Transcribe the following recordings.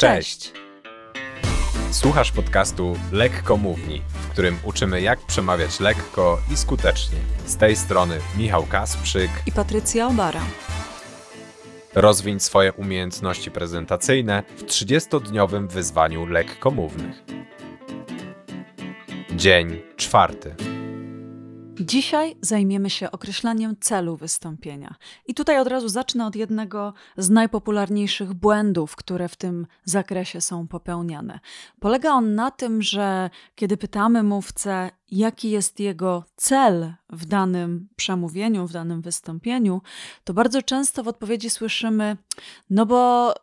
Cześć! Słuchasz podcastu Lekko Mówni, w którym uczymy jak przemawiać lekko i skutecznie. Z tej strony Michał Kasprzyk i Patrycja Obara. Rozwiń swoje umiejętności prezentacyjne w 30-dniowym wyzwaniu lekkomównych. Dzień czwarty. Dzisiaj zajmiemy się określaniem celu wystąpienia. I tutaj od razu zacznę od jednego z najpopularniejszych błędów, które w tym zakresie są popełniane. Polega on na tym, że kiedy pytamy mówcę, jaki jest jego cel w danym przemówieniu, w danym wystąpieniu, to bardzo często w odpowiedzi słyszymy: No bo y,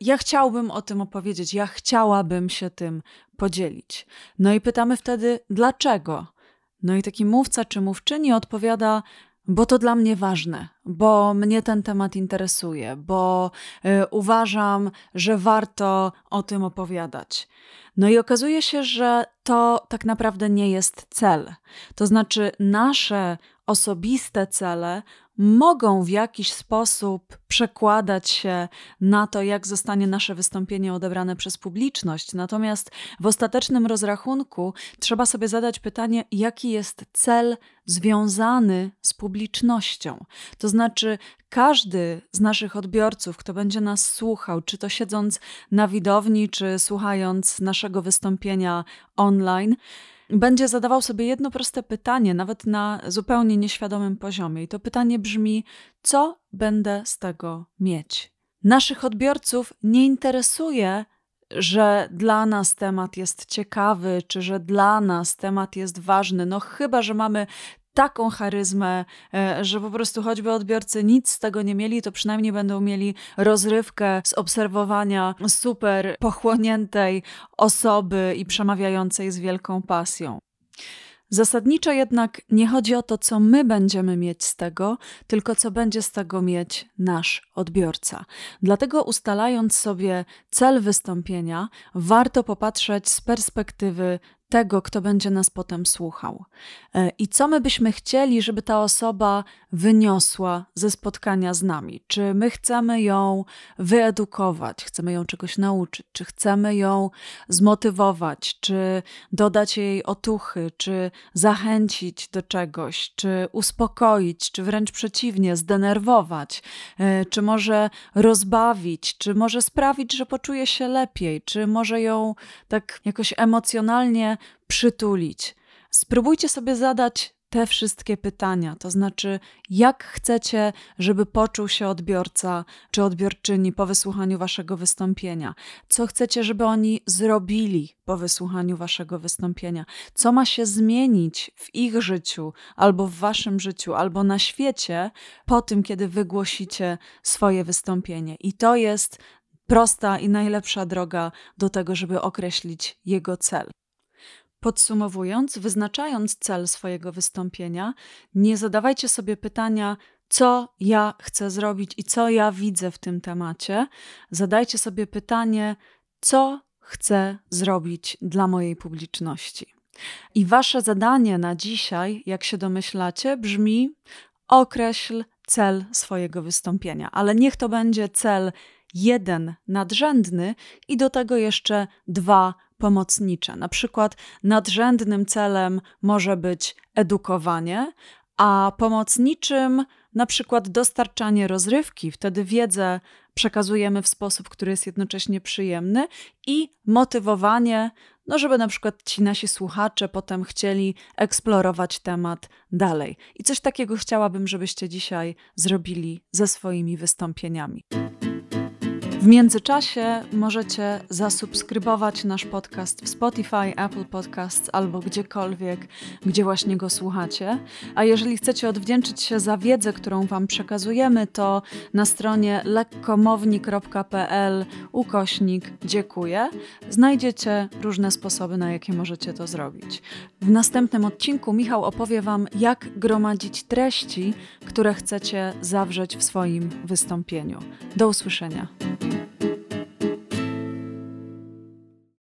ja chciałbym o tym opowiedzieć, ja chciałabym się tym podzielić. No i pytamy wtedy, dlaczego? No i taki mówca czy mówczyni odpowiada, bo to dla mnie ważne, bo mnie ten temat interesuje, bo y, uważam, że warto o tym opowiadać. No i okazuje się, że to tak naprawdę nie jest cel. To znaczy, nasze osobiste cele mogą w jakiś sposób przekładać się na to, jak zostanie nasze wystąpienie odebrane przez publiczność. Natomiast w ostatecznym rozrachunku trzeba sobie zadać pytanie, jaki jest cel związany z publicznością. To znaczy, każdy z naszych odbiorców, kto będzie nas słuchał, czy to siedząc na widowni, czy słuchając naszego wystąpienia online, będzie zadawał sobie jedno proste pytanie, nawet na zupełnie nieświadomym poziomie. I to pytanie brzmi: co będę z tego mieć? Naszych odbiorców nie interesuje, że dla nas temat jest ciekawy, czy że dla nas temat jest ważny. No, chyba, że mamy taką charyzmę, e, że po prostu choćby odbiorcy nic z tego nie mieli, to przynajmniej będą mieli rozrywkę z obserwowania super pochłoniętej osoby i przemawiającej z wielką pasją. Zasadniczo jednak nie chodzi o to, co my będziemy mieć z tego, tylko co będzie z tego mieć nasz odbiorca. Dlatego ustalając sobie cel wystąpienia, warto popatrzeć z perspektywy tego, kto będzie nas potem słuchał. E, I co my byśmy chcieli, żeby ta osoba wyniosła ze spotkania z nami? Czy my chcemy ją wyedukować, chcemy ją czegoś nauczyć, czy chcemy ją zmotywować, czy dodać jej otuchy, czy zachęcić do czegoś, czy uspokoić, czy wręcz przeciwnie, zdenerwować, e, czy może rozbawić, czy może sprawić, że poczuje się lepiej, czy może ją tak jakoś emocjonalnie przytulić. Spróbujcie sobie zadać te wszystkie pytania, to znaczy, jak chcecie, żeby poczuł się odbiorca czy odbiorczyni po wysłuchaniu waszego wystąpienia, co chcecie, żeby oni zrobili po wysłuchaniu waszego wystąpienia, co ma się zmienić w ich życiu, albo w waszym życiu, albo na świecie po tym, kiedy wygłosicie swoje wystąpienie. I to jest prosta i najlepsza droga do tego, żeby określić jego cel. Podsumowując, wyznaczając cel swojego wystąpienia, nie zadawajcie sobie pytania, co ja chcę zrobić i co ja widzę w tym temacie. Zadajcie sobie pytanie, co chcę zrobić dla mojej publiczności. I wasze zadanie na dzisiaj, jak się domyślacie, brzmi: określ cel swojego wystąpienia, ale niech to będzie cel jeden nadrzędny i do tego jeszcze dwa pomocnicze. Na przykład nadrzędnym celem może być edukowanie, a pomocniczym na przykład dostarczanie rozrywki, wtedy wiedzę przekazujemy w sposób, który jest jednocześnie przyjemny i motywowanie, no żeby na przykład ci nasi słuchacze potem chcieli eksplorować temat dalej. I coś takiego chciałabym, żebyście dzisiaj zrobili ze swoimi wystąpieniami. W międzyczasie możecie zasubskrybować nasz podcast w Spotify, Apple Podcasts albo gdziekolwiek, gdzie właśnie go słuchacie. A jeżeli chcecie odwdzięczyć się za wiedzę, którą Wam przekazujemy, to na stronie lekkomowni.pl ukośnik dziękuję znajdziecie różne sposoby, na jakie możecie to zrobić. W następnym odcinku Michał opowie Wam, jak gromadzić treści, które chcecie zawrzeć w swoim wystąpieniu. Do usłyszenia. thank you